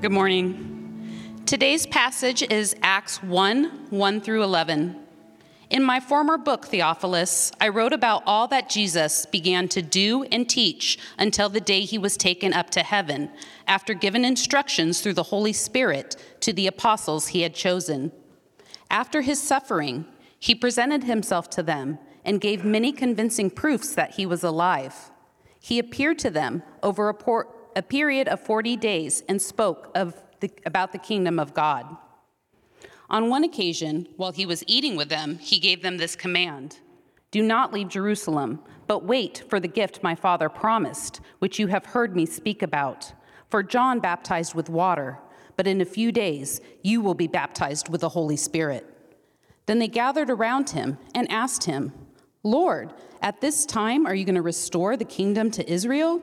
Good morning. Today's passage is Acts 1 1 through 11. In my former book, Theophilus, I wrote about all that Jesus began to do and teach until the day he was taken up to heaven, after giving instructions through the Holy Spirit to the apostles he had chosen. After his suffering, he presented himself to them and gave many convincing proofs that he was alive. He appeared to them over a por- a period of 40 days and spoke of the, about the kingdom of God. On one occasion, while he was eating with them, he gave them this command Do not leave Jerusalem, but wait for the gift my father promised, which you have heard me speak about. For John baptized with water, but in a few days you will be baptized with the Holy Spirit. Then they gathered around him and asked him, Lord, at this time are you going to restore the kingdom to Israel?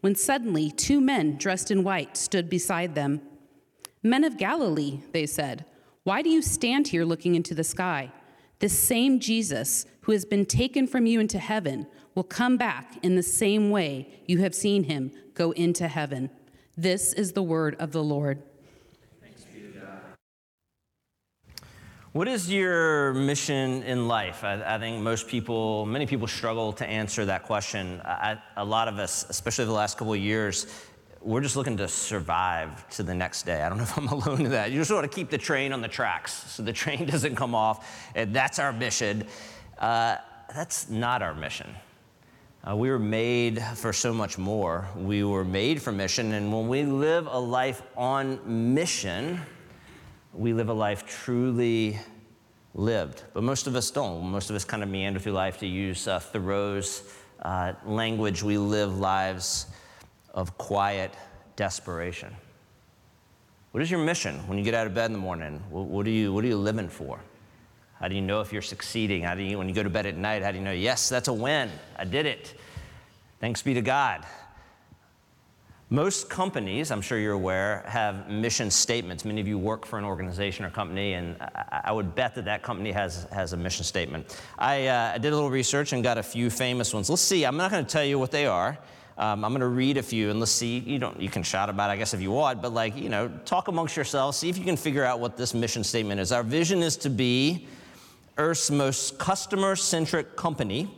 when suddenly two men dressed in white stood beside them. Men of Galilee, they said, why do you stand here looking into the sky? This same Jesus, who has been taken from you into heaven, will come back in the same way you have seen him go into heaven. This is the word of the Lord. What is your mission in life? I, I, think most people, many people struggle to answer that question. I, a lot of us, especially the last couple of years, we're just looking to survive to the next day. I don't know if I'm alone in that. You just want to keep the train on the tracks so the train doesn't come off. And that's our mission. Uh, that's not our mission. Uh, we were made for so much more. We were made for mission. And when we live a life on mission, we live a life truly lived. But most of us don't. Most of us kind of meander through life to use uh, Thoreau's uh, language. We live lives of quiet desperation. What is your mission when you get out of bed in the morning? What, what, are, you, what are you living for? How do you know if you're succeeding? How do you, when you go to bed at night, how do you know, yes, that's a win? I did it. Thanks be to God. Most companies, I'm sure you're aware, have mission statements. Many of you work for an organization or company, and I would bet that that company has, has a mission statement. I, uh, I did a little research and got a few famous ones. Let's see, I'm not going to tell you what they are. Um, I'm going to read a few and let's see. You don't. You can shout about, it, I guess, if you want, but like you know, talk amongst yourselves. See if you can figure out what this mission statement is. Our vision is to be Earth's most customer-centric company,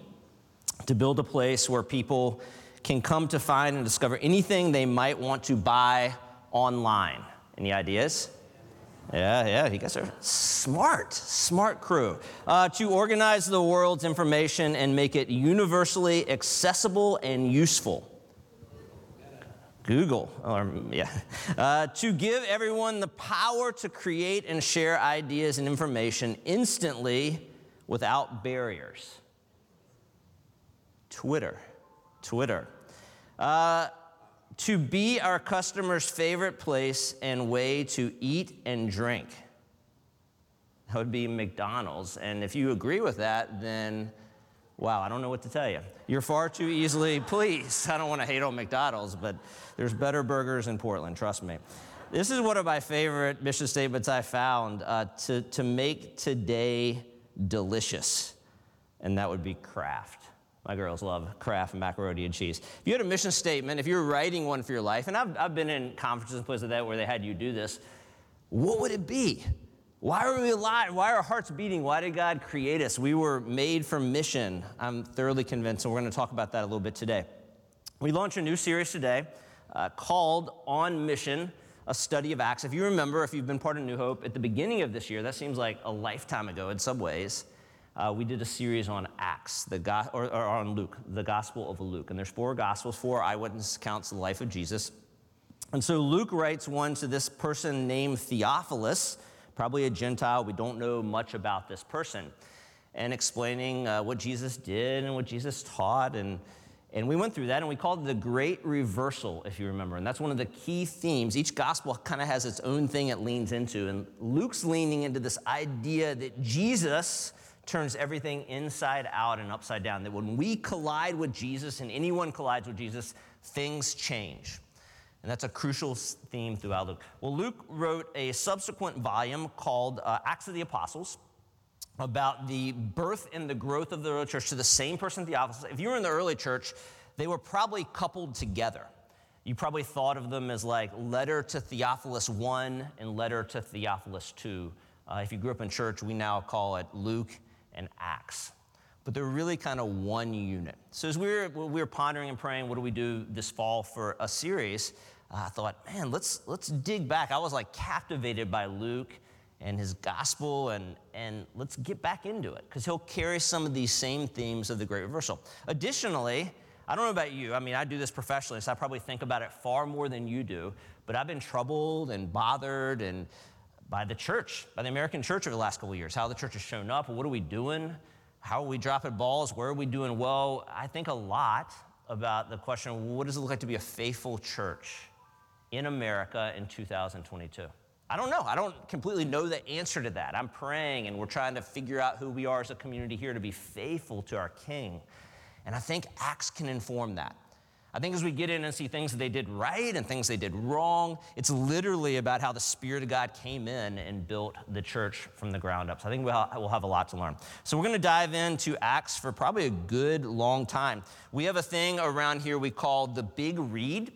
to build a place where people can come to find and discover anything they might want to buy online. Any ideas? Yeah, yeah, you guys are smart, smart crew. Uh, to organize the world's information and make it universally accessible and useful. Google, or yeah. Uh, to give everyone the power to create and share ideas and information instantly without barriers. Twitter, Twitter. Uh, to be our customers' favorite place and way to eat and drink. That would be McDonald's. And if you agree with that, then wow, I don't know what to tell you. You're far too easily pleased. I don't want to hate on McDonald's, but there's better burgers in Portland, trust me. This is one of my favorite mission statements I found uh, to, to make today delicious, and that would be Kraft. My girls love Kraft and macaroni and cheese. If you had a mission statement, if you're writing one for your life, and I've, I've been in conferences and places like that where they had you do this, what would it be? Why are we alive? Why are our hearts beating? Why did God create us? We were made for mission. I'm thoroughly convinced, and we're going to talk about that a little bit today. We launch a new series today uh, called On Mission, a study of Acts. If you remember, if you've been part of New Hope, at the beginning of this year, that seems like a lifetime ago in some ways uh, we did a series on Acts, the go- or, or, on Luke, the Gospel of Luke. And there's four Gospels, four eyewitness accounts of the life of Jesus. And so Luke writes one to this person named Theophilus, probably a Gentile. We don't know much about this person, and explaining uh, what Jesus did and what Jesus taught. And, And we went through that and we called it the Great Reversal, if you remember. And that's one of the key themes. Each gospel kind of has its own thing it leans into. And Luke's leaning into this idea that Jesus turns everything inside out and upside down. That when we collide with Jesus and anyone collides with Jesus, things change. And that's a crucial theme throughout Luke. Well, Luke wrote a subsequent volume called uh, Acts of the Apostles about the birth and the growth of the early church to the same person, Theophilus. If you were in the early church, they were probably coupled together. You probably thought of them as like letter to Theophilus 1 and letter to Theophilus 2. Uh, if you grew up in church, we now call it Luke and Acts. But they're really kind of one unit. So as we were, we were pondering and praying, what do we do this fall for a series? I thought, man, let's, let's dig back. I was like captivated by Luke and his gospel, and, and let's get back into it because he'll carry some of these same themes of the Great Reversal. Additionally, I don't know about you, I mean, I do this professionally, so I probably think about it far more than you do, but I've been troubled and bothered and by the church, by the American church over the last couple of years, how the church has shown up, what are we doing? How are we dropping balls? Where are we doing well? I think a lot about the question what does it look like to be a faithful church in America in 2022? I don't know. I don't completely know the answer to that. I'm praying and we're trying to figure out who we are as a community here to be faithful to our King. And I think Acts can inform that. I think as we get in and see things that they did right and things they did wrong, it's literally about how the Spirit of God came in and built the church from the ground up. So I think we'll have a lot to learn. So we're going to dive into Acts for probably a good long time. We have a thing around here we call the Big Read.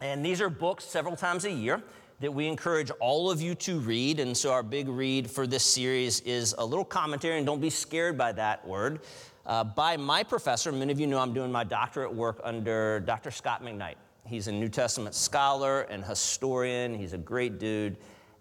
And these are books several times a year that we encourage all of you to read. And so our big read for this series is a little commentary, and don't be scared by that word, uh, by my professor. Many of you know I'm doing my doctorate work under Dr. Scot McKnight. He's a New Testament scholar and historian. He's a great dude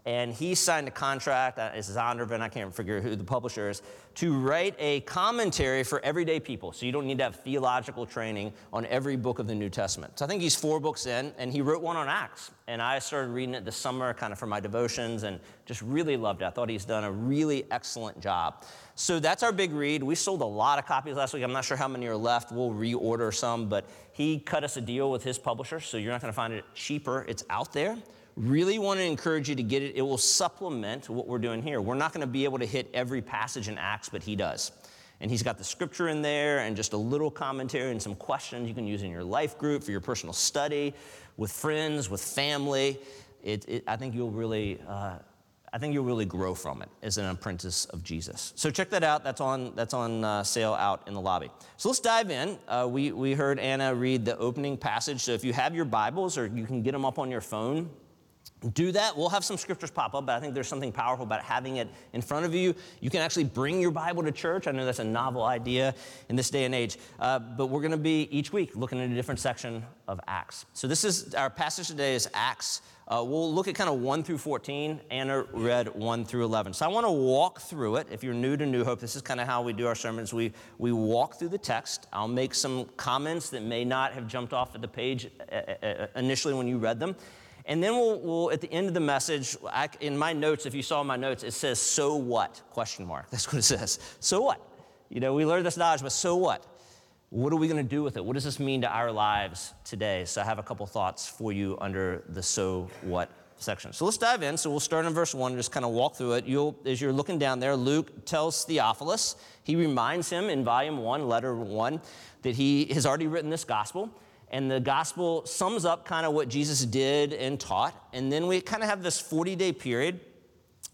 and he signed a contract, uh, it's Zondervan, I can't figure who the publisher is, to write a commentary for everyday people. So you don't need to have theological training on every book of the New Testament. So I think he's four books in, and he wrote one on Acts. And I started reading it this summer, kind of for my devotions, and just really loved it. I thought he's done a really excellent job. So that's our big read. We sold a lot of copies last week. I'm not sure how many are left. We'll reorder some, but he cut us a deal with his publisher, so you're not going to find it cheaper. It's out there really want to encourage you to get it. It will supplement what we're doing here. We're not going to be able to hit every passage in Acts, but he does. And he's got the scripture in there and just a little commentary and some questions you can use in your life group for your personal study, with friends, with family. It, it, I think you'll really. Uh, I think you'll really grow from it as an apprentice of Jesus. So check that out. That's on, that's on uh, sale out in the lobby. So let's dive in. Uh, we, we heard Anna read the opening passage. So if you have your Bibles or you can get them up on your phone, do that. We'll have some scriptures pop up, but I think there's something powerful about having it in front of you. You can actually bring your Bible to church. I know that's a novel idea in this day and age, uh, but we're going to be each week looking at a different section of Acts. So this is our passage today is Acts. Uh, we'll look at kind of 1 through 14. Anna read 1 through 11. So I want to walk through it. If you're new to New Hope, this is kind of how we do our sermons. We, we walk through the text. I'll make some comments that may not have jumped off at the page uh, uh, uh, initially when you read them. And then we'll, we'll, at the end of the message, I, in my notes, if you saw my notes, it says, so what? Question mark. That's what it says. So what? You know, we learned this knowledge, but so what? What are we going to do with it? What does this mean to our lives today? So I have a couple thoughts for you under the so what section. So let's dive in. So we'll start in verse 1, just kind of walk through it. You'll, as you're looking down there, Luke tells Theophilus, he reminds him in volume 1, letter 1, that he has already written this gospel and the gospel sums up kind of what Jesus did and taught. And then we kind of have this 40 day period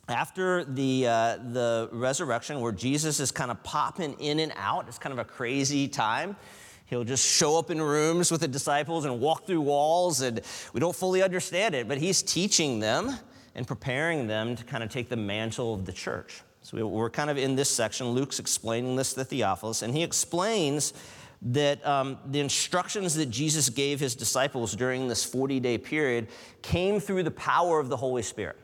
after the, uh, the resurrection where Jesus is kind of popping in and out. It's kind of a crazy time. He'll just show up in rooms with the disciples and walk through walls, and we don't fully understand it, but he's teaching them and preparing them to kind of take the mantle of the church. So we're kind of in this section. Luke's explaining this to Theophilus, and he explains that um, the instructions that Jesus gave his disciples during this 40 day period came through the power of the Holy Spirit.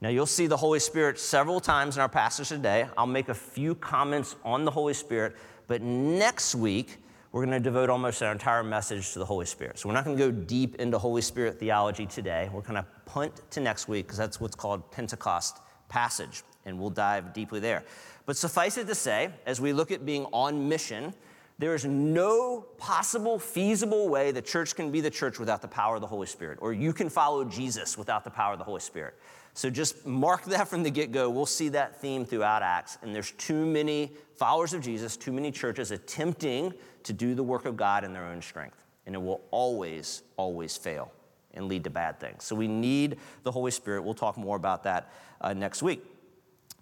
Now, you'll see the Holy Spirit several times in our passage today. I'll make a few comments on the Holy Spirit, but next week, we're going to devote almost our entire message to the Holy Spirit. So, we're not going to go deep into Holy Spirit theology today. We're going to punt to next week because that's what's called Pentecost passage, and we'll dive deeply there. But suffice it to say, as we look at being on mission, There is no possible, feasible way the church can be the church without the power of the Holy Spirit, or you can follow Jesus without the power of the Holy Spirit. So just mark that from the get go. We'll see that theme throughout Acts. And there's too many followers of Jesus, too many churches attempting to do the work of God in their own strength. And it will always, always fail and lead to bad things. So we need the Holy Spirit. We'll talk more about that uh, next week.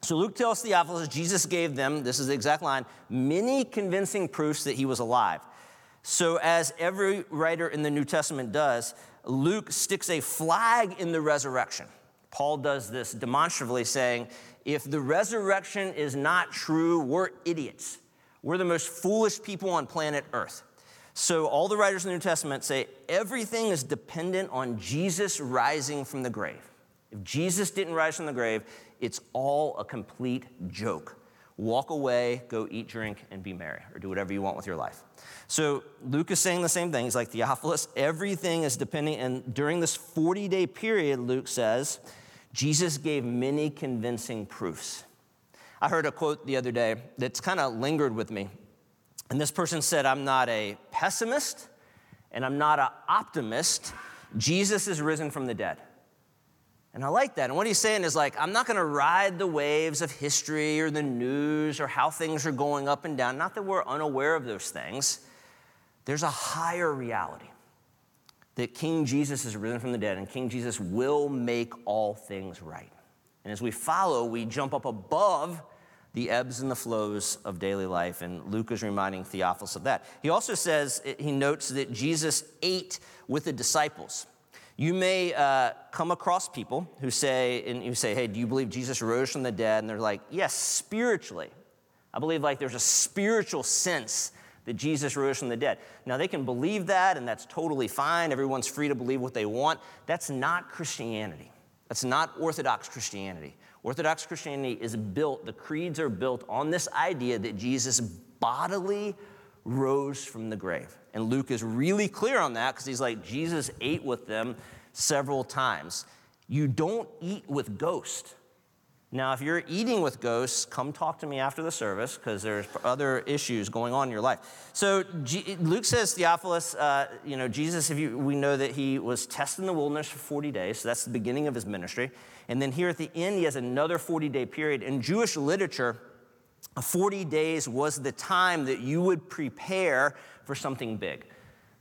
So Luke tells Theophilus Jesus gave them, this is the exact line, many convincing proofs that he was alive. So, as every writer in the New Testament does, Luke sticks a flag in the resurrection. Paul does this demonstratively, saying, if the resurrection is not true, we're idiots. We're the most foolish people on planet Earth. So, all the writers in the New Testament say everything is dependent on Jesus rising from the grave. If Jesus didn't rise from the grave, it's all a complete joke. Walk away, go eat, drink, and be merry, or do whatever you want with your life. So Luke is saying the same thing. He's like Theophilus, everything is depending, and during this 40 day period, Luke says, Jesus gave many convincing proofs. I heard a quote the other day that's kind of lingered with me. And this person said, I'm not a pessimist and I'm not an optimist. Jesus is risen from the dead. And I like that. And what he's saying is like, I'm not going to ride the waves of history or the news or how things are going up and down. Not that we're unaware of those things. There's a higher reality that King Jesus is risen from the dead and King Jesus will make all things right. And as we follow, we jump up above the ebbs and the flows of daily life. And Luke is reminding Theophilus of that. He also says, he notes that Jesus ate with the disciples. You may uh, come across people who say, and you say, hey, do you believe Jesus rose from the dead? And they're like, yes, spiritually. I believe like there's a spiritual sense that Jesus rose from the dead. Now, they can believe that, and that's totally fine. Everyone's free to believe what they want. That's not Christianity. That's not Orthodox Christianity. Orthodox Christianity is built, the creeds are built on this idea that Jesus bodily rose from the grave. And Luke is really clear on that because he's like, Jesus ate with them several times. You don't eat with ghosts. Now, if you're eating with ghosts, come talk to me after the service because there's other issues going on in your life. So G- Luke says Theophilus, uh, you know, Jesus, if you, we know that he was tested in the wilderness for 40 days, so that's the beginning of his ministry. And then here at the end, he has another 40 day period. In Jewish literature, 40 days was the time that you would prepare for something big.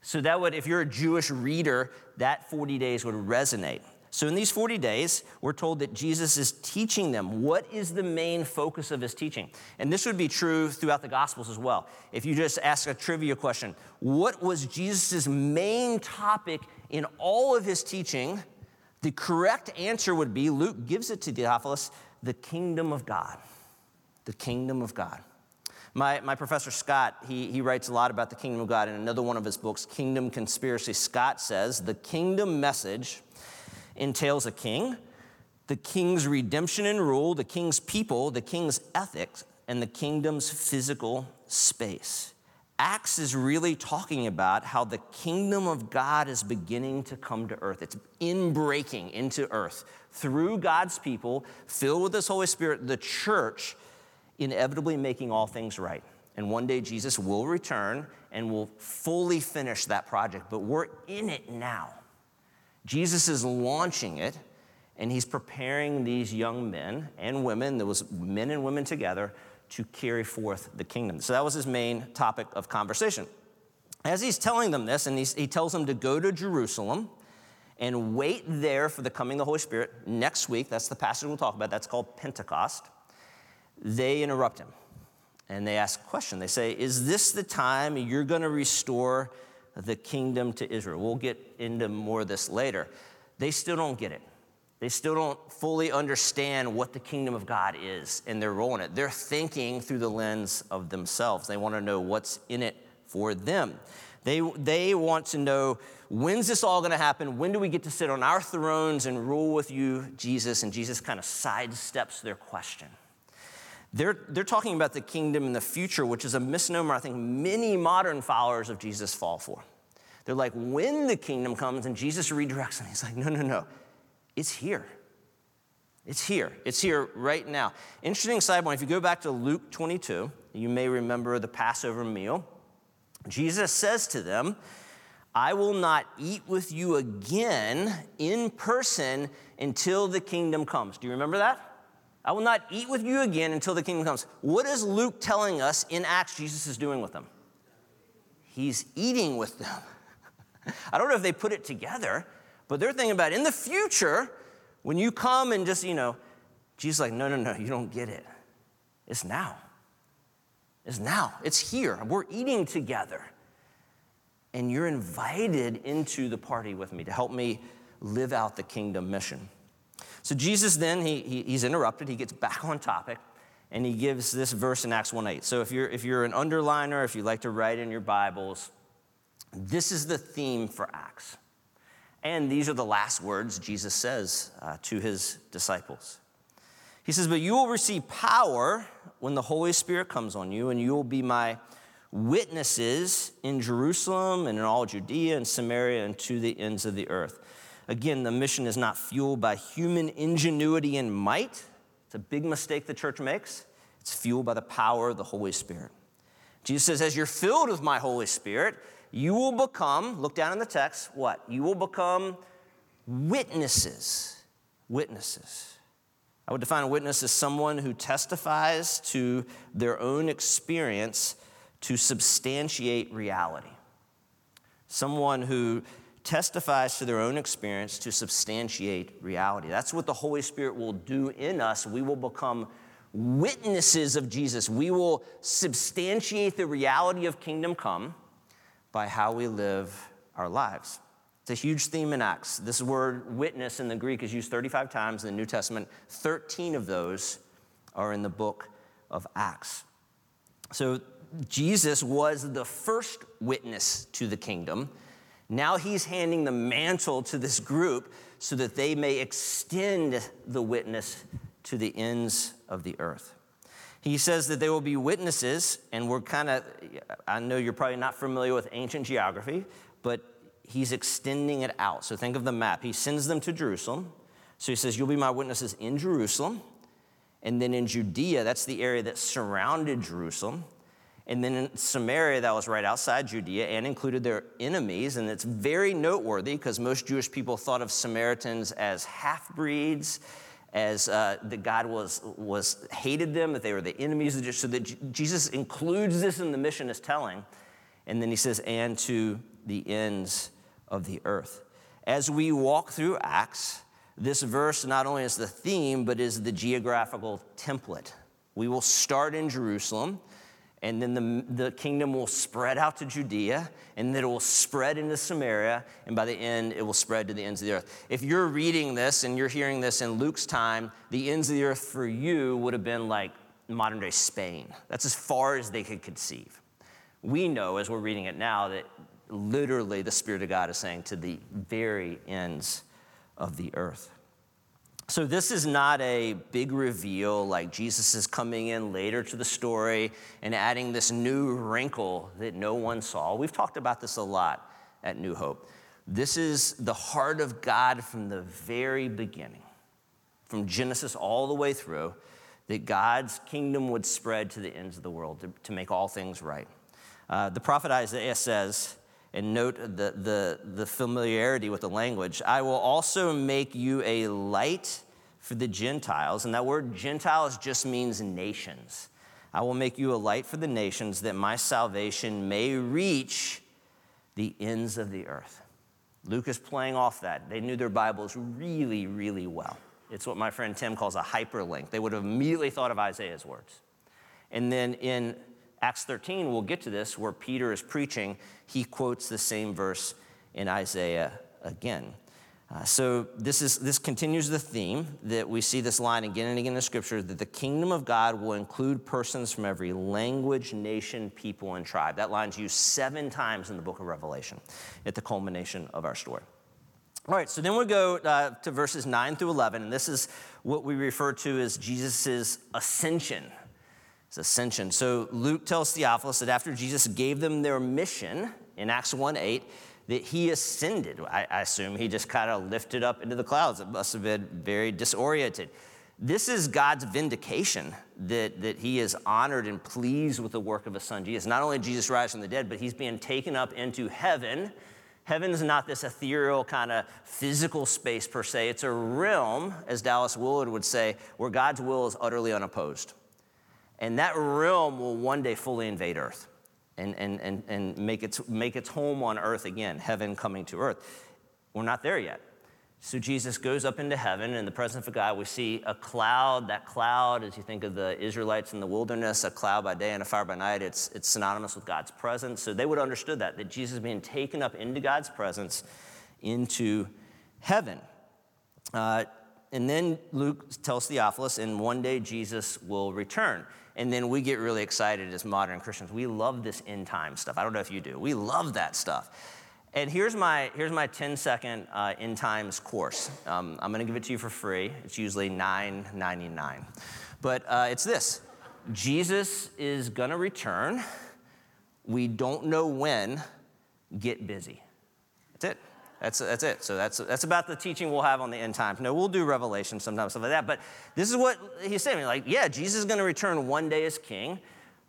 So that would, if you're a Jewish reader, that 40 days would resonate. So in these 40 days, we're told that Jesus is teaching them. What is the main focus of his teaching? And this would be true throughout the Gospels as well. If you just ask a trivia question, what was Jesus' main topic in all of his teaching? The correct answer would be Luke gives it to Theophilus the kingdom of God the kingdom of God. My, my professor Scot, he, he writes a lot about the kingdom of God in another one of his books, Kingdom Conspiracy. Scot says the kingdom message entails a king, the king's redemption and rule, the king's people, the king's ethics, and the kingdom's physical space. Acts is really talking about how the kingdom of God is beginning to come to earth. It's inbreaking into earth through God's people, filled with this Holy Spirit, the church inevitably making all things right. And one day Jesus will return and will fully finish that project, but we're in it now. Jesus is launching it, and he's preparing these young men and women, there was men and women together, to carry forth the kingdom. So that was his main topic of conversation. As he's telling them this, and he tells them to go to Jerusalem and wait there for the coming of the Holy Spirit next week. That's the passage we'll talk about. That's called Pentecost they interrupt him and they ask a question. They say, Is this the time you're going to restore the kingdom to Israel? We'll get into more of this later. They still don't get it. They still don't fully understand what the kingdom of God is and their role in it. They're thinking through the lens of themselves. They want to know what's in it for them. They, they want to know when's this all going to happen? When do we get to sit on our thrones and rule with you, Jesus? And Jesus kind of sidesteps their question. They're, they're talking about the kingdom in the future, which is a misnomer I think many modern followers of Jesus fall for. They're like, when the kingdom comes, and Jesus redirects them, he's like, no, no, no, it's here. It's here. It's here right now. Interesting side point if you go back to Luke 22, you may remember the Passover meal. Jesus says to them, I will not eat with you again in person until the kingdom comes. Do you remember that? I will not eat with you again until the kingdom comes. What is Luke telling us in Acts Jesus is doing with them? He's eating with them. I don't know if they put it together, but they're thinking about in the future, when you come and just, you know, Jesus like, no, no, no, you don't get it. It's now. It's now. It's here. We're eating together. And you're invited into the party with me to help me live out the kingdom mission. So Jesus then, he, he, he's interrupted. He gets back on topic and he gives this verse in Acts 1 8. So if you're, if you're an underliner, if you like to write in your Bibles, this is the theme for Acts. And these are the last words Jesus says uh, to his disciples. He says, But you will receive power when the Holy Spirit comes on you, and you will be my witnesses in Jerusalem and in all Judea and Samaria and to the ends of the earth. Again, the mission is not fueled by human ingenuity and might. It's a big mistake the church makes. It's fueled by the power of the Holy Spirit. Jesus says, As you're filled with my Holy Spirit, you will become, look down in the text, what? You will become witnesses. Witnesses. I would define a witness as someone who testifies to their own experience to substantiate reality. Someone who testifies to their own experience to substantiate reality. That's what the Holy Spirit will do in us. We will become witnesses of Jesus. We will substantiate the reality of kingdom come by how we live our lives. It's a huge theme in Acts. This word witness in the Greek is used 35 times in the New Testament. 13 of those are in the book of Acts. So Jesus was the first witness to the kingdom. Now he's handing the mantle to this group so that they may extend the witness to the ends of the earth. He says that they will be witnesses, and we're kind of, I know you're probably not familiar with ancient geography, but he's extending it out. So think of the map. He sends them to Jerusalem. So he says, You'll be my witnesses in Jerusalem. And then in Judea, that's the area that surrounded Jerusalem. And then in Samaria, that was right outside Judea and included their enemies. And it's very noteworthy because most Jewish people thought of Samaritans as half breeds as uh, that God was, was hated them, that they were the enemies of Jesus. So that Jesus includes this in the mission as telling. And then he says, and to the ends of the earth. As we walk through Acts, this verse not only is the theme, but is the geographical template. We will start in Jerusalem and then the, the kingdom will spread out to Judea, and then it will spread into Samaria, and by the end, it will spread to the ends of the earth. If you're reading this and you're hearing this in Luke's time, the ends of the earth for you would have been like modern day Spain. That's as far as they could conceive. We know, as we're reading it now, that literally the Spirit of God is saying to the very ends of the earth. So, this is not a big reveal like Jesus is coming in later to the story and adding this new wrinkle that no one saw. We've talked about this a lot at New Hope. This is the heart of God from the very beginning, from Genesis all the way through, that God's kingdom would spread to the ends of the world to, to make all things right. Uh, the prophet Isaiah says, and note the, the, the familiarity with the language. I will also make you a light for the Gentiles. And that word Gentiles just means nations. I will make you a light for the nations that my salvation may reach the ends of the earth. Luke is playing off that. They knew their Bibles really, really well. It's what my friend Tim calls a hyperlink. They would have immediately thought of Isaiah's words. And then in Acts 13, we'll get to this, where Peter is preaching, he quotes the same verse in Isaiah again. Uh, so this is this continues the theme that we see this line again and again in scripture that the kingdom of God will include persons from every language, nation, people, and tribe. That line's used seven times in the book of Revelation at the culmination of our story. All right, so then we go uh, to verses 9 through 11, and this is what we refer to as Jesus' ascension. It's ascension. So Luke tells Theophilus that after Jesus gave them their mission in Acts 1 8, that he ascended. I, I assume he just kind of lifted up into the clouds. It must have been very disoriented. This is God's vindication that, that he is honored and pleased with the work of his son Jesus. Not only Jesus rise from the dead, but he's being taken up into heaven. Heaven is not this ethereal kind of physical space per se. It's a realm, as Dallas Willard would say, where God's will is utterly unopposed. And that realm will one day fully invade earth and, and, and, and make, its, make its home on earth again, heaven coming to earth. We're not there yet. So Jesus goes up into heaven in the presence of God. We see a cloud. That cloud, as you think of the Israelites in the wilderness, a cloud by day and a fire by night, it's, it's synonymous with God's presence. So they would have understood that, that Jesus being taken up into God's presence into heaven. Uh, and then Luke tells Theophilus, and one day Jesus will return. And then we get really excited as modern Christians. We love this end time stuff. I don't know if you do. We love that stuff. And here's my, here's my 10 second uh, end times course. Um, I'm going to give it to you for free. It's usually $9.99. But uh, it's this Jesus is going to return. We don't know when. Get busy. That's it. That's, that's it. So that's, that's about the teaching we'll have on the end times. No, we'll do Revelation sometimes, stuff like that. But this is what he's saying. Like, yeah, Jesus is going to return one day as king.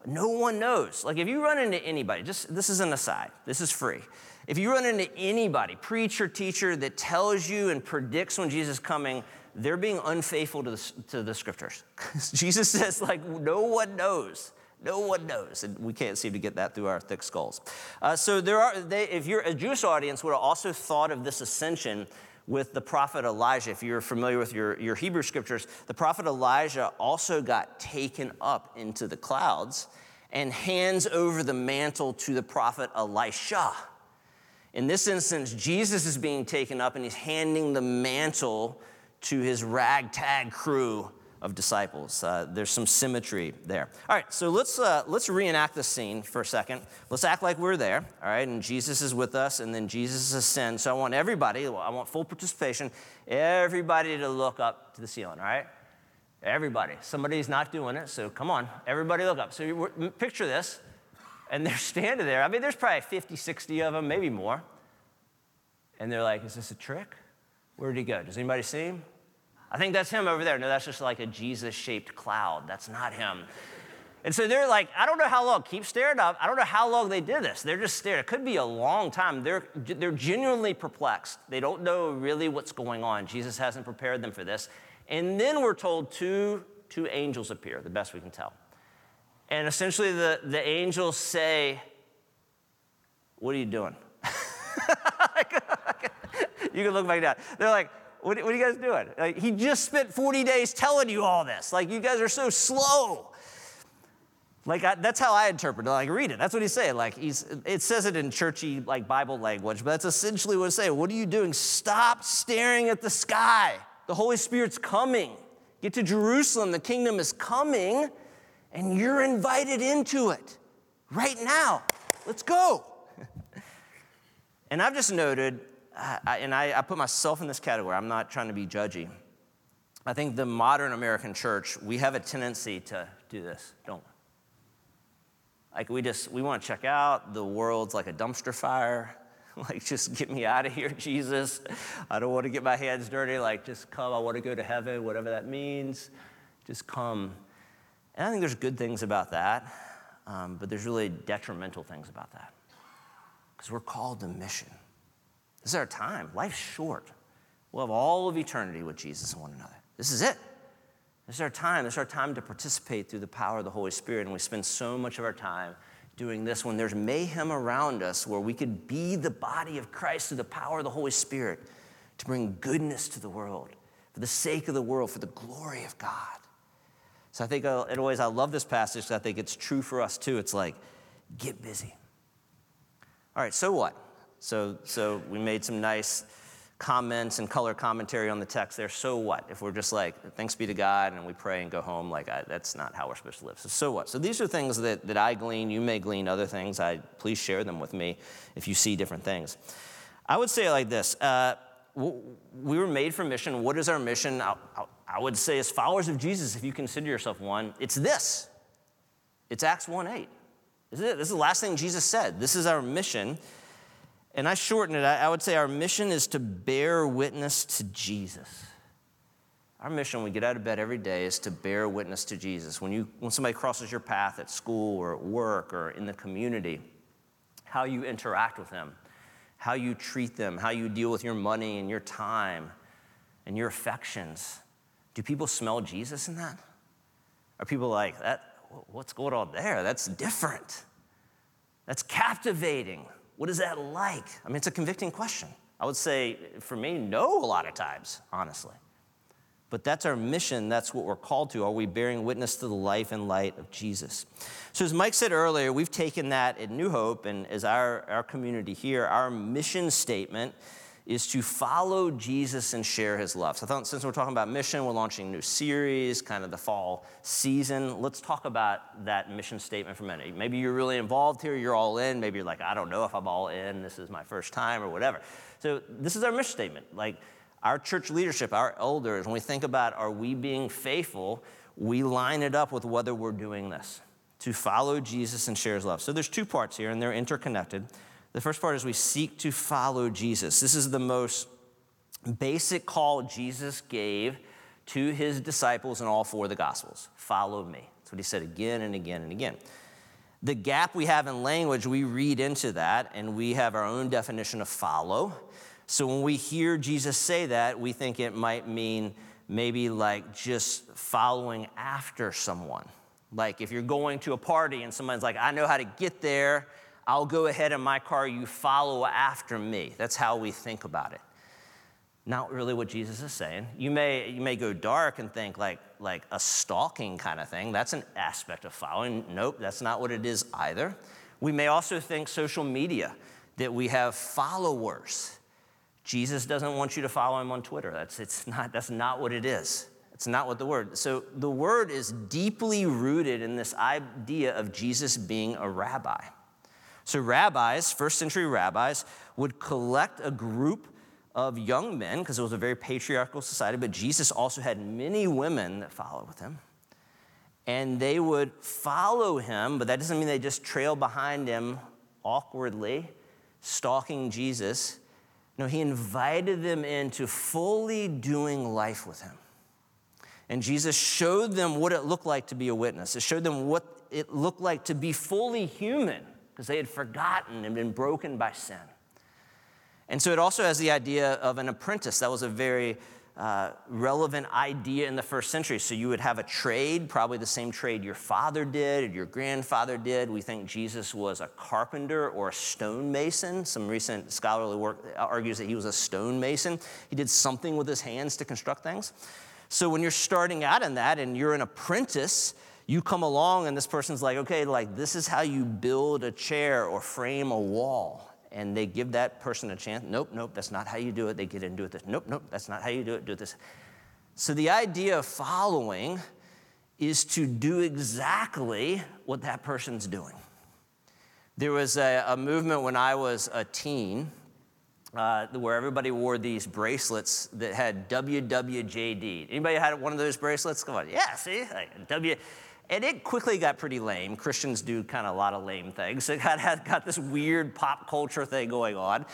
No one knows. Like, if you run into anybody, just this is an aside, this is free. If you run into anybody, preacher, teacher, that tells you and predicts when Jesus is coming, they're being unfaithful to the, to the scriptures. Jesus says, like, no one knows. No one knows, and we can't seem to get that through our thick skulls. Uh, so there are, they, if you're a Jewish audience, would have also thought of this ascension with the prophet Elijah. If you're familiar with your, your Hebrew scriptures, the prophet Elijah also got taken up into the clouds and hands over the mantle to the prophet Elisha. In this instance, Jesus is being taken up and he's handing the mantle to his ragtag crew of disciples. Uh, there's some symmetry there. All right, so let's, uh, let's reenact the scene for a second. Let's act like we're there, all right, and Jesus is with us, and then Jesus ascends. So I want everybody, I want full participation, everybody to look up to the ceiling, all right? Everybody. Somebody's not doing it, so come on, everybody look up. So picture this and they're standing there. I mean, there's probably 50, 60 of them, maybe more. And they're like, Is this a trick? Where did he go? Does anybody see him? I think that's him over there. No, that's just like a Jesus shaped cloud. That's not him. And so they're like, I don't know how long, keep staring up. I don't know how long they did this. They're just staring. It could be a long time. They're, they're genuinely perplexed. They don't know really what's going on. Jesus hasn't prepared them for this. And then we're told two, two angels appear, the best we can tell. And essentially, the, the angels say, What are you doing? you can look back down. They're like, what, what are you guys doing? Like, he just spent 40 days telling you all this. Like, you guys are so slow. Like, I, that's how I interpret it. Like, read it. That's what he's saying. Like, he's, it says it in churchy, like, Bible language, but that's essentially what it's saying. What are you doing? Stop staring at the sky. The Holy Spirit's coming. Get to Jerusalem. The kingdom is coming and you're invited into it right now. Let's go. and I've just noted, I, and I, I put myself in this category, I'm not trying to be judgy. I think the modern American church, we have a tendency to do this, don't we? Like we just, we want to check out. The world's like a dumpster fire. Like, just get me out of here, Jesus. I don't want to get my hands dirty. Like, just come. I want to go to heaven, whatever that means. Just come. And I think there's good things about that, um, but there's really detrimental things about that. Because we're called to mission. This is our time. Life's short. We'll have all of eternity with Jesus and one another. This is it. This is our time. This is our time to participate through the power of the Holy Spirit. And we spend so much of our time doing this when there's mayhem around us where we could be the body of Christ through the power of the Holy Spirit to bring goodness to the world for the sake of the world, for the glory of God. So I think uh, in it always, I love this passage. Because I think it's true for us too. It's like, get busy. All right, so what? So, so we made some nice comments and color commentary on the text there. So what? If we're just like, thanks be to God, and we pray and go home, like I, that's not how we're supposed to live. So, so what? So these are things that, that I glean. You may glean other things. I, please share them with me if you see different things. I would say it like this. Uh, we were made for mission. What is our mission? I'll, I would say, as followers of Jesus, if you consider yourself one, it's this it's Acts 1 8. This is, it. this is the last thing Jesus said. This is our mission. And I shorten it, I would say our mission is to bear witness to Jesus. Our mission when we get out of bed every day is to bear witness to Jesus. When, you, when somebody crosses your path at school or at work or in the community, how you interact with them, how you treat them, how you deal with your money and your time and your affections. Do people smell Jesus in that? Are people like, that, what's going on there? That's different. That's captivating. What is that like? I mean, it's a convicting question. I would say, for me, no, a lot of times, honestly. But that's our mission. That's what we're called to. Are we bearing witness to the life and light of Jesus? So, as Mike said earlier, we've taken that at New Hope and as our, our community here, our mission statement is to follow Jesus and share his love. So, I thought since we're talking about mission, we're launching a new series, kind of the fall season. Let's talk about that mission statement for a minute. Maybe you're really involved here, you're all in. Maybe you're like, I don't know if I'm all in, this is my first time or whatever. So, this is our mission statement. Like, our church leadership, our elders, when we think about are we being faithful, we line it up with whether we're doing this to follow Jesus and share his love. So there's two parts here, and they're interconnected. The first part is we seek to follow Jesus. This is the most basic call Jesus gave to his disciples in all four of the Gospels follow me. That's what he said again and again and again. The gap we have in language, we read into that, and we have our own definition of follow. So when we hear Jesus say that, we think it might mean maybe like just following after someone. Like if you're going to a party and someone's like, I know how to get there, I'll go ahead in my car, you follow after me. That's how we think about it. Not really what Jesus is saying. You may, you may go dark and think like, like a stalking kind of thing. That's an aspect of following. Nope, that's not what it is either. We may also think social media, that we have followers Jesus doesn't want you to follow him on Twitter. That's, it's not, that's not what it is. It's not what the word. So the word is deeply rooted in this idea of Jesus being a rabbi. So rabbis, first century rabbis, would collect a group of young men because it was a very patriarchal society, but Jesus also had many women that followed with him. And they would follow him, but that doesn't mean they just trail behind him awkwardly, stalking Jesus. No, he invited them into fully doing life with him. And Jesus showed them what it looked like to be a witness. It showed them what it looked like to be fully human because they had forgotten and been broken by sin. And so it also has the idea of an apprentice. That was a very uh, relevant idea in the first century. So you would have a trade, probably the same trade your father did or your grandfather did. We think Jesus was a carpenter or a stonemason. Some recent scholarly work argues that he was a stonemason. He did something with his hands to construct things. So when you're starting out in that and you're an apprentice, you come along and this person's like, okay, like this is how you build a chair or frame a wall and they give that person a chance. Nope, nope, that's not how you do it. They get into it. This. Nope, nope, that's not how you do it. Do it this. So the idea of following is to do exactly what that person's doing. There was a, a movement when I was a teen uh, where everybody wore these bracelets that had WWJD. Anybody had one of those bracelets? Come on, yeah, see, like W. And it quickly got pretty lame. Christians do kind of a lot of lame things. It got, got this weird pop culture thing going on.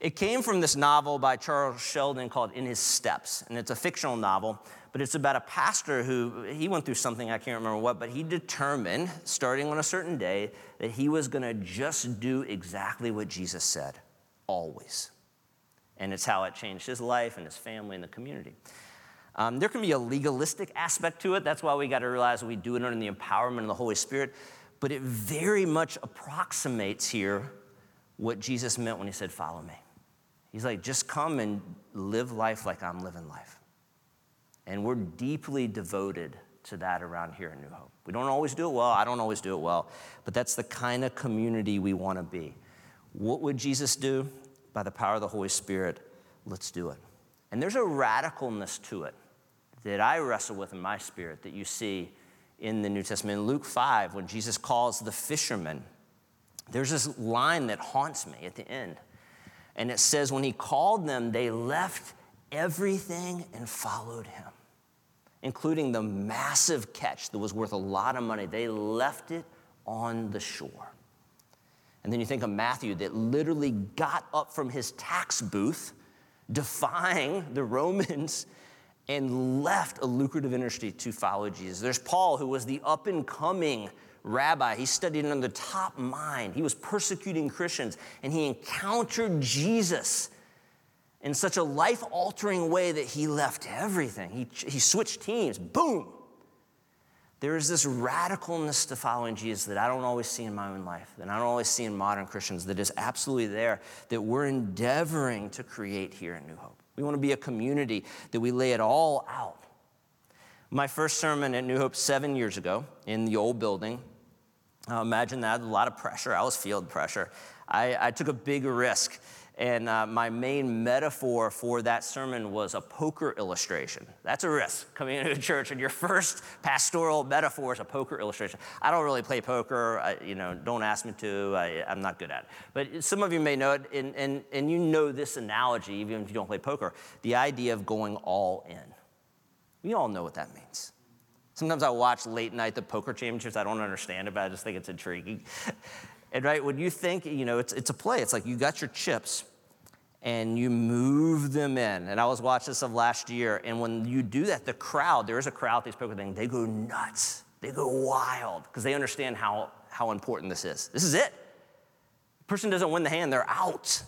It came from this novel by Charles Sheldon called In His Steps. And it's a fictional novel, but it's about a pastor who, he went through something, I can't remember what, but he determined, starting on a certain day, that he was going to just do exactly what Jesus said, always. And it's how it changed his life and his family and the community. Um, there can be a legalistic aspect to it. That's why we got to realize we do it under the empowerment of the Holy Spirit. But it very much approximates here what Jesus meant when he said, Follow me. He's like, just come and live life like I'm living life. And we're deeply devoted to that around here in New Hope. We don't always do it well. I don't always do it well. But that's the kind of community we want to be. What would Jesus do? By the power of the Holy Spirit, let's do it. And there's a radicalness to it that I wrestle with in my spirit that you see in the New Testament. In Luke 5, when Jesus calls the fishermen, there's this line that haunts me at the end. And it says, when he called them, they left everything and followed him, including the massive catch that was worth a lot of money. They left it on the shore. And then you think of Matthew that literally got up from his tax booth, defying the Romans and left a lucrative industry to follow Jesus. There's Paul, who was the up and coming rabbi. He studied under the top mind. He was persecuting Christians, and he encountered Jesus in such a life altering way that he left everything. He, he switched teams. Boom! There is this radicalness to following Jesus that I don't always see in my own life, that I don't always see in modern Christians, that is absolutely there, that we're endeavoring to create here in New Hope. We want to be a community that we lay it all out. My first sermon at New Hope seven years ago in the old building, uh, imagine that, a lot of pressure. I was field pressure. I, I took a big risk. And uh, my main metaphor for that sermon was a poker illustration. That's a risk coming into a church, and your first pastoral metaphor is a poker illustration. I don't really play poker, I, you know, don't ask me to, I, am not good at it. But some of you may know it, and, and, and you know this analogy, even if you don't play poker the idea of going all in. We all know what that means. Sometimes I watch late night the poker championships. I don't understand it, but I just think it's intriguing. and right, when you think, you know, it's, it's a play. It's like you got your chips and you move them in. And I was watching this of last year, and when you do that, the crowd, there is a crowd these poker things, they go nuts. They go wild because they understand how, how important this is. This is it. The person doesn't win the hand, they're out.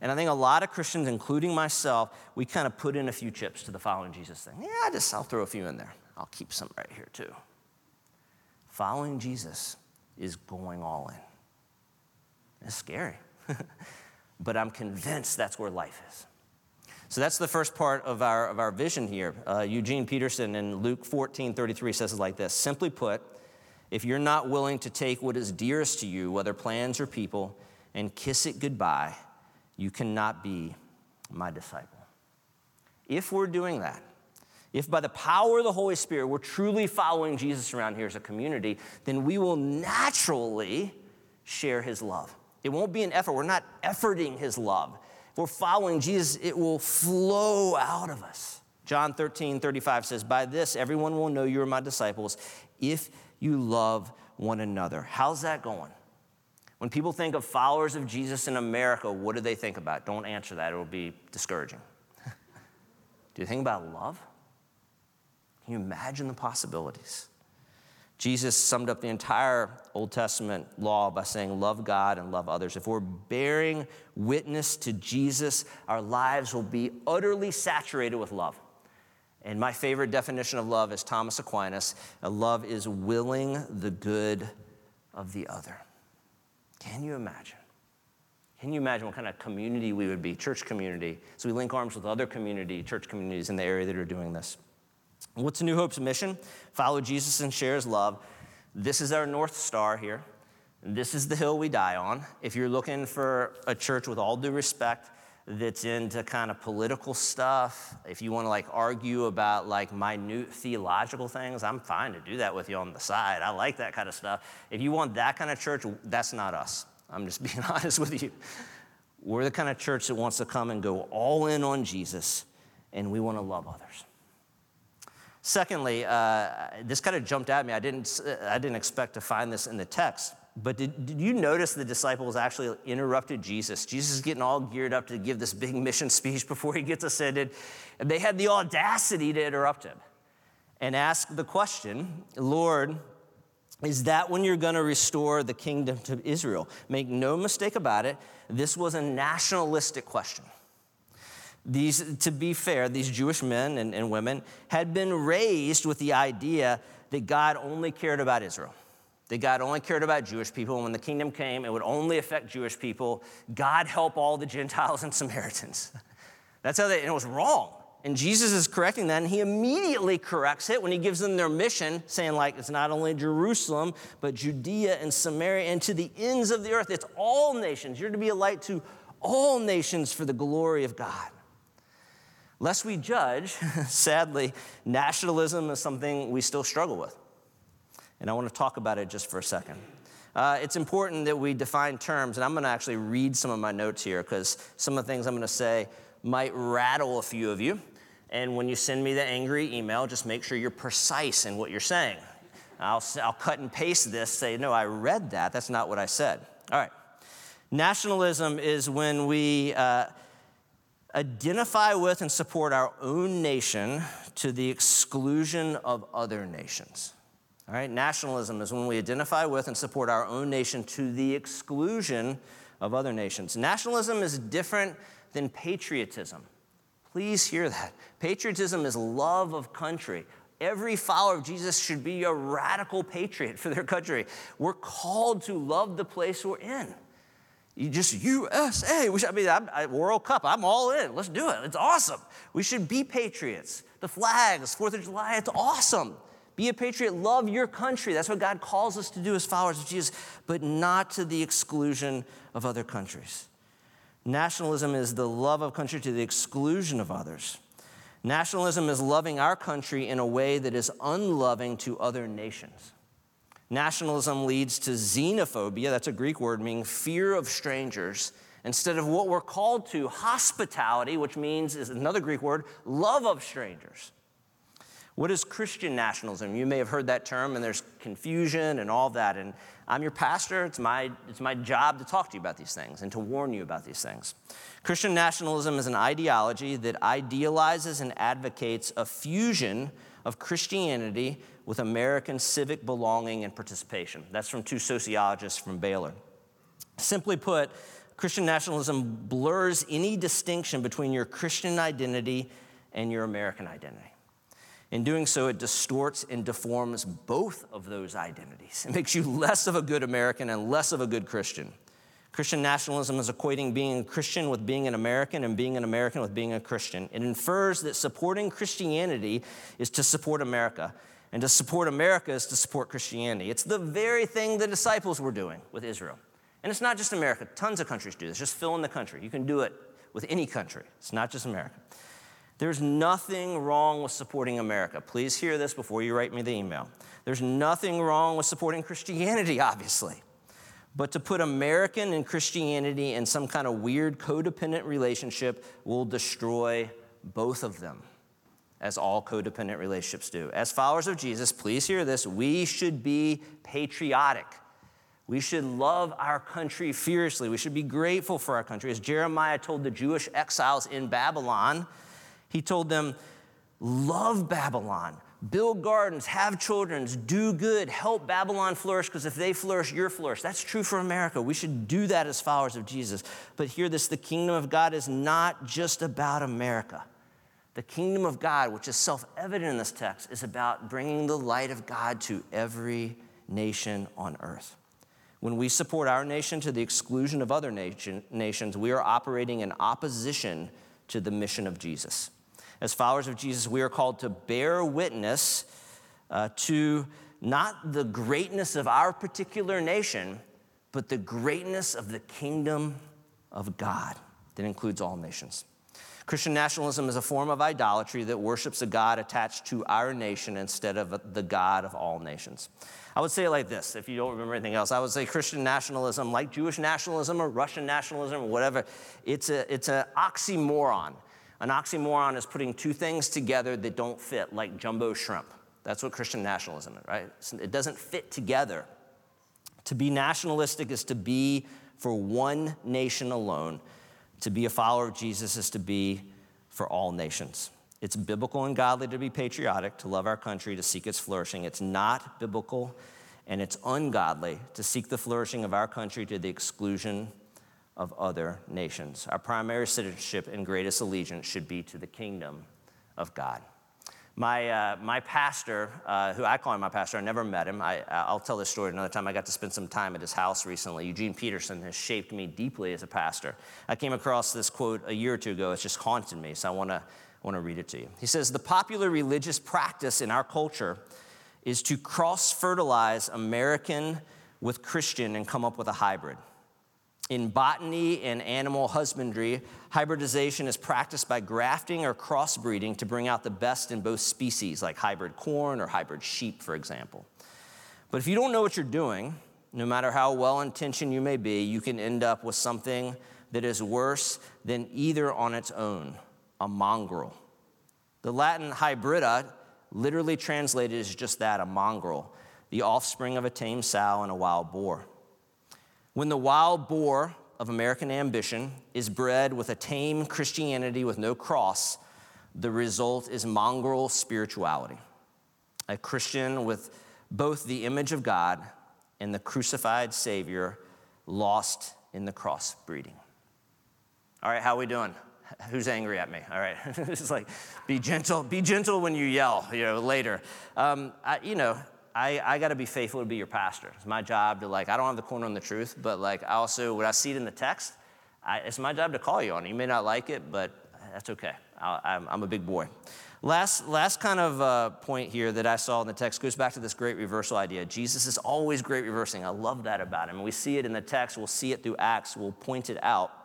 And I think a lot of Christians, including myself, we kind of put in a few chips to the following Jesus thing. Yeah, I just I'll throw a few in there. I'll keep some right here too. Following Jesus is going all in. It's scary, but I'm convinced that's where life is. So that's the first part of our, of our vision here. Uh, Eugene Peterson in Luke 14 33 says it like this Simply put, if you're not willing to take what is dearest to you, whether plans or people, and kiss it goodbye, you cannot be my disciple. If we're doing that, if by the power of the Holy Spirit we're truly following Jesus around here as a community, then we will naturally share his love. It won't be an effort. We're not efforting his love. If we're following Jesus, it will flow out of us. John 13, 35 says, By this everyone will know you are my disciples if you love one another. How's that going? When people think of followers of Jesus in America, what do they think about? Don't answer that, it will be discouraging. do you think about love? Can you imagine the possibilities? Jesus summed up the entire Old Testament law by saying, Love God and love others. If we're bearing witness to Jesus, our lives will be utterly saturated with love. And my favorite definition of love is Thomas Aquinas love is willing the good of the other. Can you imagine? Can you imagine what kind of community we would be, church community? So we link arms with other community, church communities in the area that are doing this. What's New Hope's mission? Follow Jesus and share his love. This is our North Star here. This is the hill we die on. If you're looking for a church with all due respect that's into kind of political stuff, if you want to like argue about like minute theological things, I'm fine to do that with you on the side. I like that kind of stuff. If you want that kind of church, that's not us. I'm just being honest with you. We're the kind of church that wants to come and go all in on Jesus, and we want to love others. Secondly, uh, this kind of jumped at me. I didn't, I didn't expect to find this in the text. But did, did you notice the disciples actually interrupted Jesus? Jesus is getting all geared up to give this big mission speech before he gets ascended. And they had the audacity to interrupt him and ask the question Lord, is that when you're going to restore the kingdom to Israel? Make no mistake about it, this was a nationalistic question. These, to be fair, these Jewish men and, and women had been raised with the idea that God only cared about Israel that God only cared about Jewish people. And when the kingdom came, it would only affect Jewish people. God help all the Gentiles and Samaritans. That's how they, and it was wrong. And Jesus is correcting that, and he immediately corrects it when he gives them their mission, saying, like, it's not only Jerusalem, but Judea and Samaria and to the ends of the earth. It's all nations. You're to be a light to all nations for the glory of God. Lest we judge, sadly, nationalism is something we still struggle with. And I want to talk about it just for a second. Uh, it's important that we define terms, and I'm going to actually read some of my notes here because some of the things I'm going to say might rattle a few of you. And when you send me the angry email, just make sure you're precise in what you're saying. I'll, I'll cut and paste this, say, no, I read that. That's not what I said. All right. Nationalism is when we. Uh, identify with and support our own nation to the exclusion of other nations. All right, nationalism is when we identify with and support our own nation to the exclusion of other nations. Nationalism is different than patriotism. Please hear that. Patriotism is love of country. Every follower of Jesus should be a radical patriot for their country. We're called to love the place we're in. You just USA. We I mean, I'm, World Cup. I'm all in. Let's do it. It's awesome. We should be patriots. The flags, Fourth of July. It's awesome. Be a patriot. Love your country. That's what God calls us to do as followers of Jesus, but not to the exclusion of other countries. Nationalism is the love of country to the exclusion of others. Nationalism is loving our country in a way that is unloving to other nations. Nationalism leads to xenophobia, that's a Greek word meaning fear of strangers, instead of what we're called to, hospitality, which means, is another Greek word, love of strangers. What is Christian nationalism? You may have heard that term, and there's confusion and all that. And I'm your pastor. It's my, it's my job to talk to you about these things and to warn you about these things. Christian nationalism is an ideology that idealizes and advocates a fusion of Christianity with American civic belonging and participation. That's from two sociologists from Baylor. Simply put, Christian nationalism blurs any distinction between your Christian identity and your American identity. In doing so, it distorts and deforms both of those identities. It makes you less of a good American and less of a good Christian. Christian nationalism is equating being a Christian with being an American and being an American with being a Christian. It infers that supporting Christianity is to support America, and to support America is to support Christianity. It's the very thing the disciples were doing with Israel. And it's not just America, tons of countries do this. Just fill in the country. You can do it with any country, it's not just America. There's nothing wrong with supporting America. Please hear this before you write me the email. There's nothing wrong with supporting Christianity, obviously. But to put American and Christianity in some kind of weird codependent relationship will destroy both of them, as all codependent relationships do. As followers of Jesus, please hear this we should be patriotic. We should love our country fiercely. We should be grateful for our country. As Jeremiah told the Jewish exiles in Babylon, he told them, Love Babylon, build gardens, have children, do good, help Babylon flourish, because if they flourish, you're flourish. That's true for America. We should do that as followers of Jesus. But hear this the kingdom of God is not just about America. The kingdom of God, which is self evident in this text, is about bringing the light of God to every nation on earth. When we support our nation to the exclusion of other nation, nations, we are operating in opposition to the mission of Jesus. As followers of Jesus, we are called to bear witness uh, to not the greatness of our particular nation, but the greatness of the kingdom of God that includes all nations. Christian nationalism is a form of idolatry that worships a God attached to our nation instead of the God of all nations. I would say it like this if you don't remember anything else. I would say Christian nationalism, like Jewish nationalism or Russian nationalism or whatever, it's, a, it's an oxymoron. An oxymoron is putting two things together that don't fit, like jumbo shrimp. That's what Christian nationalism is, right? It doesn't fit together. To be nationalistic is to be for one nation alone. To be a follower of Jesus is to be for all nations. It's biblical and godly to be patriotic, to love our country, to seek its flourishing. It's not biblical and it's ungodly to seek the flourishing of our country to the exclusion of other nations. Our primary citizenship and greatest allegiance should be to the kingdom of God. My, uh, my pastor, uh, who I call him my pastor, I never met him. I, I'll tell this story another time. I got to spend some time at his house recently. Eugene Peterson has shaped me deeply as a pastor. I came across this quote a year or two ago. It's just haunted me, so I want to want to read it to you. He says, The popular religious practice in our culture is to cross fertilize American with Christian and come up with a hybrid. In botany and animal husbandry, hybridization is practiced by grafting or crossbreeding to bring out the best in both species, like hybrid corn or hybrid sheep, for example. But if you don't know what you're doing, no matter how well intentioned you may be, you can end up with something that is worse than either on its own a mongrel. The Latin hybrida, literally translated, is just that a mongrel, the offspring of a tame sow and a wild boar. When the wild boar of American ambition is bred with a tame Christianity with no cross, the result is mongrel spirituality. A Christian with both the image of God and the crucified Savior lost in the crossbreeding. All right, how are we doing? Who's angry at me? All right, it's like, be gentle, be gentle when you yell, you know, later. Um, I, you know, I, I got to be faithful to be your pastor. It's my job to like, I don't have the corner on the truth, but like, I also, when I see it in the text, I, it's my job to call you on it. You may not like it, but that's okay. I, am a big boy. Last, last kind of uh, point here that I saw in the text goes back to this great reversal idea. Jesus is always great reversing. I love that about him. We see it in the text, we'll see it through Acts, we'll point it out.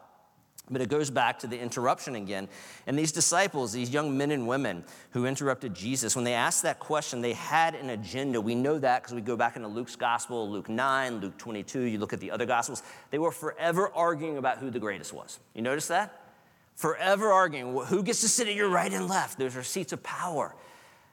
But it goes back to the interruption again. And these disciples, these young men and women who interrupted Jesus, when they asked that question, they had an agenda. We know that because we go back into Luke's gospel, Luke 9, Luke 22, you look at the other gospels. They were forever arguing about who the greatest was. You notice that? forever arguing who gets to sit at your right and left. Those are seats of power.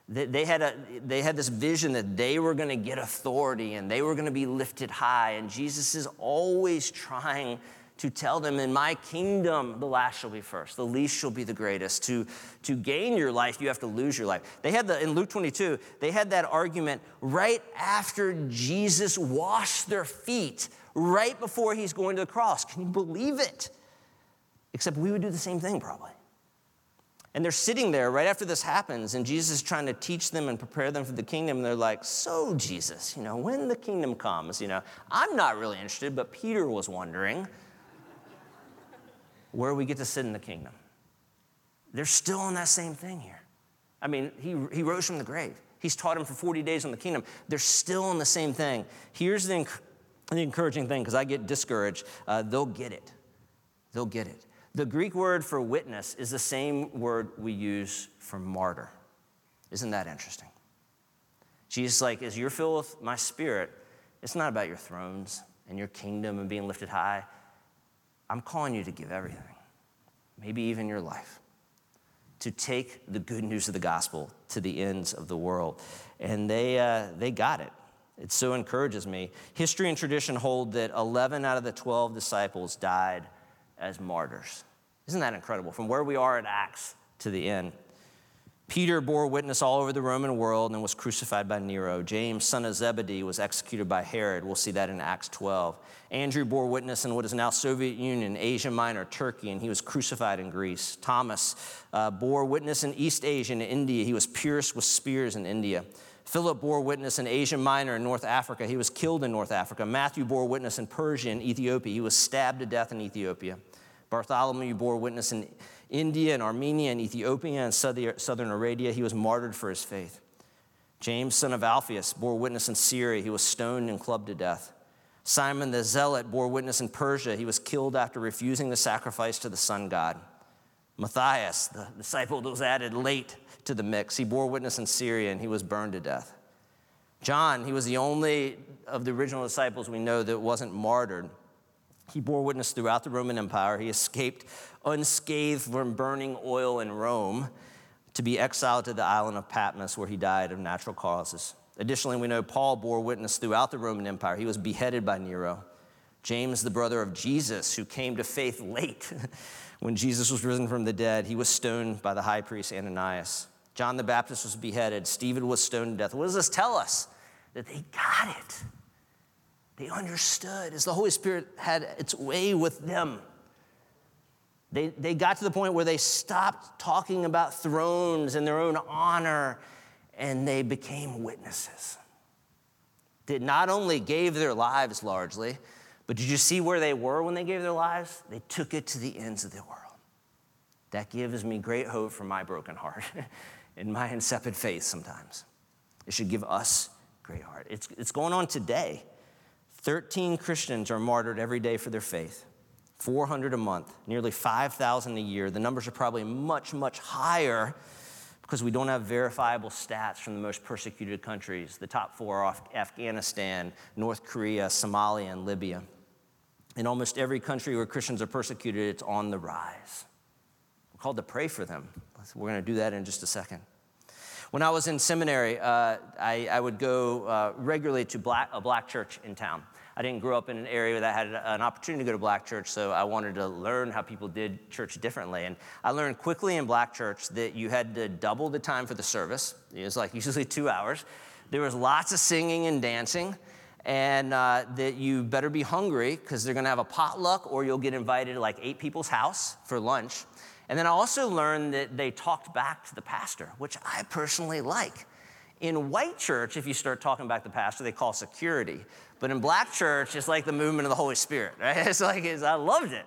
They had, a, they had this vision that they were going to get authority and they were going to be lifted high. And Jesus is always trying to tell them, In my kingdom, the last shall be first, the least shall be the greatest. To, to gain your life, you have to lose your life. They had the, in Luke 22, they had that argument right after Jesus washed their feet, right before he's going to the cross. Can you believe it? Except we would do the same thing probably. And they're sitting there right after this happens, and Jesus is trying to teach them and prepare them for the kingdom. And they're like, So, Jesus, you know, when the kingdom comes, you know, I'm not really interested, but Peter was wondering where we get to sit in the kingdom. They're still on that same thing here. I mean, he, he rose from the grave. He's taught him for 40 days in the kingdom. They're still on the same thing. Here's the, the encouraging thing, because I get discouraged. Uh, they'll get it. They'll get it. The Greek word for witness is the same word we use for martyr. Isn't that interesting? Jesus, like, as you're filled with my spirit, it's not about your thrones and your kingdom and being lifted high. I'm calling you to give everything, maybe even your life, to take the good news of the gospel to the ends of the world. And they, uh, they got it. It so encourages me. History and tradition hold that 11 out of the 12 disciples died as martyrs. Isn't that incredible? From where we are at Acts to the end. Peter bore witness all over the Roman world and was crucified by Nero. James, son of Zebedee, was executed by Herod. We'll see that in Acts 12. Andrew bore witness in what is now Soviet Union, Asia Minor, Turkey, and he was crucified in Greece. Thomas uh, bore witness in East Asia and India. He was pierced with spears in India. Philip bore witness in Asia Minor and North Africa. He was killed in North Africa. Matthew bore witness in Persia and Ethiopia. He was stabbed to death in Ethiopia. Bartholomew bore witness in India and Armenia and Ethiopia and southern Arabia. He was martyred for his faith. James, son of Alphaeus, bore witness in Syria. He was stoned and clubbed to death. Simon the Zealot bore witness in Persia. He was killed after refusing the sacrifice to the sun god. Matthias, the disciple that was added late to the mix, he bore witness in Syria and he was burned to death. John, he was the only of the original disciples we know that wasn't martyred. He bore witness throughout the Roman Empire. He escaped unscathed from burning oil in Rome to be exiled to the island of Patmos, where he died of natural causes. Additionally, we know Paul bore witness throughout the Roman Empire. He was beheaded by Nero. James, the brother of Jesus, who came to faith late when Jesus was risen from the dead, he was stoned by the high priest Ananias. John the Baptist was beheaded. Stephen was stoned to death. What does this tell us? That they got it. They understood as the Holy Spirit had its way with them. They, they got to the point where they stopped talking about thrones and their own honor and they became witnesses. They not only gave their lives largely, but did you see where they were when they gave their lives? They took it to the ends of the world. That gives me great hope for my broken heart and my insipid faith sometimes. It should give us great heart. It's, it's going on today. 13 Christians are martyred every day for their faith, 400 a month, nearly 5,000 a year. The numbers are probably much, much higher because we don't have verifiable stats from the most persecuted countries. The top four are Afghanistan, North Korea, Somalia, and Libya. In almost every country where Christians are persecuted, it's on the rise. We're called to pray for them. We're going to do that in just a second. When I was in seminary, uh, I, I, would go uh, regularly to black, a black church in town. I didn't grow up in an area that had an opportunity to go to black church, so I wanted to learn how people did church differently. And I learned quickly in black church that you had to double the time for the service. It was like usually two hours. There was lots of singing and dancing, and uh, that you better be hungry because they're going to have a potluck or you'll get invited to like eight people's house for lunch. And then I also learned that they talked back to the pastor, which I personally like. In white church, if you start talking back to the pastor, they call security. But in black church, it's like the movement of the Holy Spirit, right? It's like, it's, I loved it.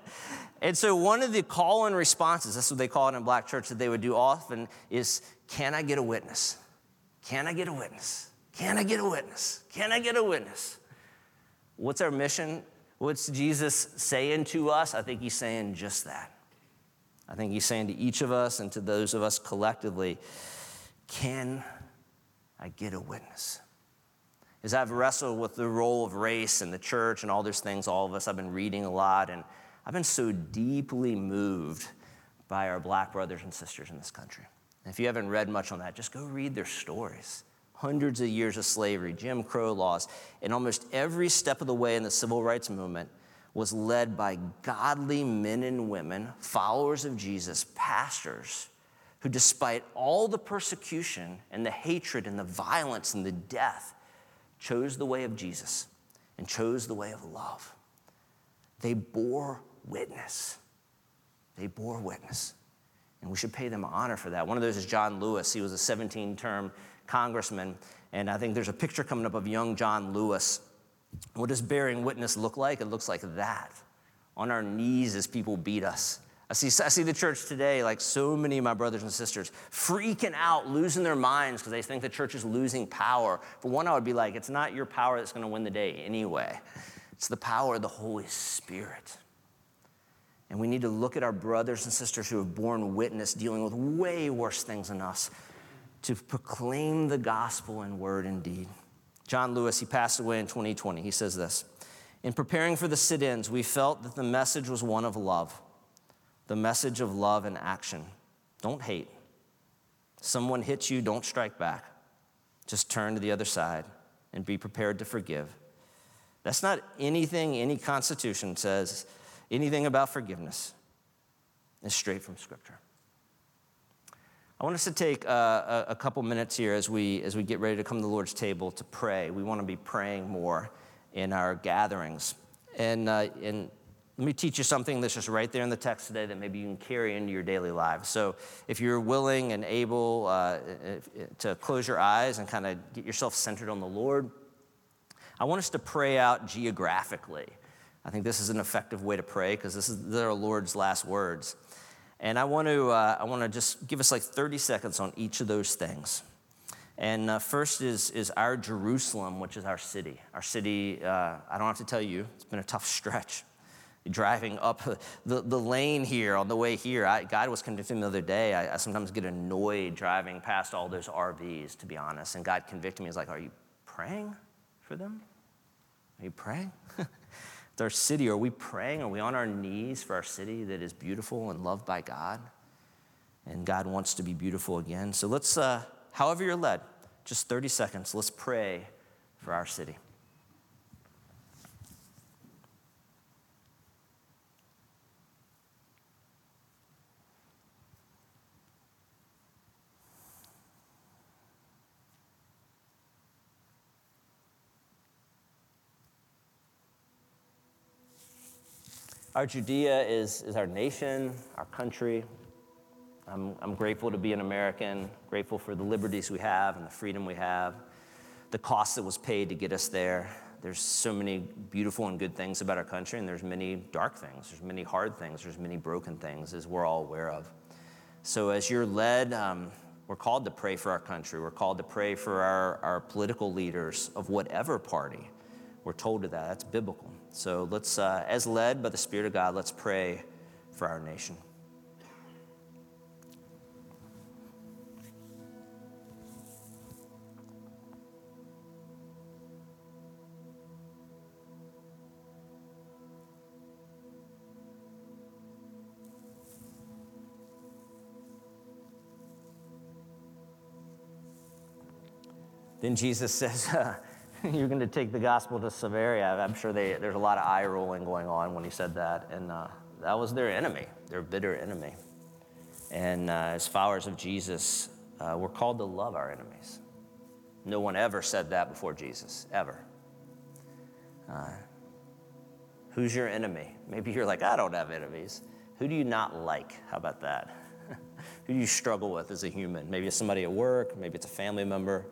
And so one of the call and responses, that's what they call it in black church, that they would do often is, Can I get a witness? Can I get a witness? Can I get a witness? Can I get a witness? What's our mission? What's Jesus saying to us? I think he's saying just that. I think he's saying to each of us and to those of us collectively, Can I get a witness? As I've wrestled with the role of race and the church and all those things, all of us, I've been reading a lot, and I've been so deeply moved by our black brothers and sisters in this country. And if you haven't read much on that, just go read their stories. Hundreds of years of slavery, Jim Crow laws, and almost every step of the way in the civil rights movement was led by godly men and women, followers of Jesus, pastors, who, despite all the persecution and the hatred and the violence and the death, chose the way of Jesus and chose the way of love. They bore witness. They bore witness. And we should pay them honor for that. One of those is John Lewis. He was a 17 term congressman. And I think there's a picture coming up of young John Lewis. What does bearing witness look like? It looks like that on our knees as people beat us, I see, I see the church today, like so many of my brothers and sisters, freaking out, losing their minds because they think the church is losing power. For one, I would be like, it's not your power that's going to win the day anyway, it's the power of the Holy Spirit. And we need to look at our brothers and sisters who have borne witness dealing with way worse things than us to proclaim the gospel in word and deed. John Lewis, he passed away in 2020. He says this In preparing for the sit ins, we felt that the message was one of love the message of love and action. Don't hate. Someone hits you, don't strike back. Just turn to the other side and be prepared to forgive. That's not anything any constitution says, anything about forgiveness. It's straight from Scripture. I want us to take uh, a, a couple minutes here as we, as we get ready to come to the Lord's table to pray. We want to be praying more in our gatherings. And, uh, and let me teach you something that's just right there in the text today that maybe you can carry into your daily lives. So, if you're willing and able uh, to close your eyes and kind of get yourself centered on the Lord, I want us to pray out geographically. I think this is an effective way to pray because this is the Lord's last words. And I want to, uh, I want to just give us like 30 seconds on each of those things. And uh, first is, is our Jerusalem, which is our city. Our city, uh, I don't have to tell you, it's been a tough stretch driving up the, the lane here on the way here. I, God was convicting the other day. I, I, sometimes get annoyed driving past all those RVs, to be honest. And God convicted me. He's like, Are you praying for them? Are you praying? our city. Are we praying? Are we on our knees for our city that is beautiful and loved by God? And God wants to be beautiful again. So let's, uh, however you're led, just 30 seconds, let's pray for our city. Our Judea is, is our nation, our country. I'm, I'm grateful to be an American, grateful for the liberties we have and the freedom we have, the cost that was paid to get us there. There's so many beautiful and good things about our country, and there's many dark things, there's many hard things, there's many broken things, as we're all aware of. So, as you're led, um, we're called to pray for our country. We're called to pray for our, our political leaders of whatever party. We're told to that. That's biblical. So let's, uh, as led by the Spirit of God, let's pray for our nation. then Jesus says, uh, You're going to take the gospel to Samaria. I'm sure they, there's a lot of eye rolling going on when he said that. And uh, that was their enemy, their bitter enemy. And uh, as followers of Jesus, uh, we're called to love our enemies. No one ever said that before Jesus, ever. Uh, who's your enemy? Maybe you're like, I don't have enemies. Who do you not like? How about that? Who do you struggle with as a human? Maybe it's somebody at work, maybe it's a family member,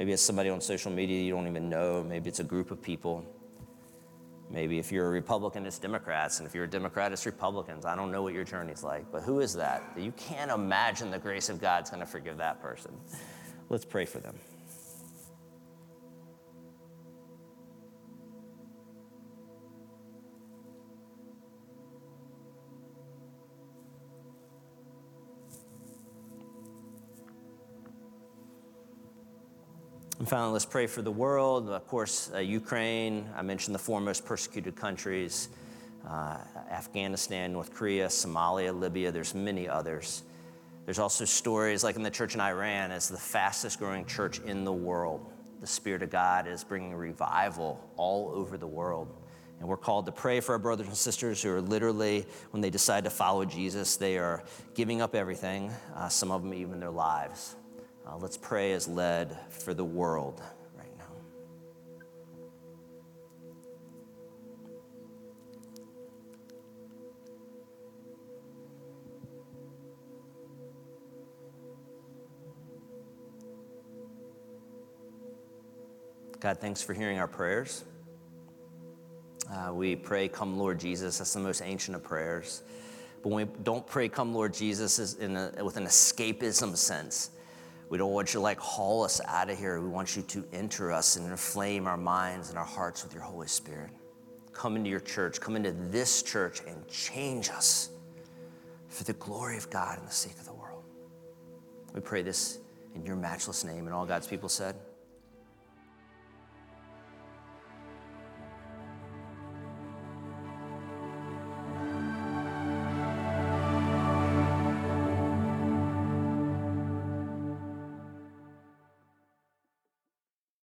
maybe it's somebody on social media you don't even know, maybe it's a group of people. Maybe if you're a Republican, it's Democrats, and if you're a Democrat, it's Republicans. I don't know what your journey's like, but who is that? You can't imagine the grace of God's going to forgive that person. Let's pray for them. Finally, let's pray for the world. Of course, uh, Ukraine, I mentioned the foremost persecuted countries uh, Afghanistan, North Korea, Somalia, Libya, there's many others. There's also stories like in the church in Iran, as the fastest growing church in the world. The Spirit of God is bringing revival all over the world. And we're called to pray for our brothers and sisters who are literally, when they decide to follow Jesus, they are giving up everything, uh, some of them even their lives. Uh, let's pray as led for the world right now. God, thanks for hearing our prayers. Uh, we pray, Come Lord Jesus. That's the most ancient of prayers. But when we don't pray, Come Lord Jesus, in a, with an escapism sense, we don't want you to like haul us out of here. We want you to enter us and inflame our minds and our hearts with your Holy Spirit. Come into your church, come into this church and change us for the glory of God and the sake of the world. We pray this in your matchless name. And all God's people said,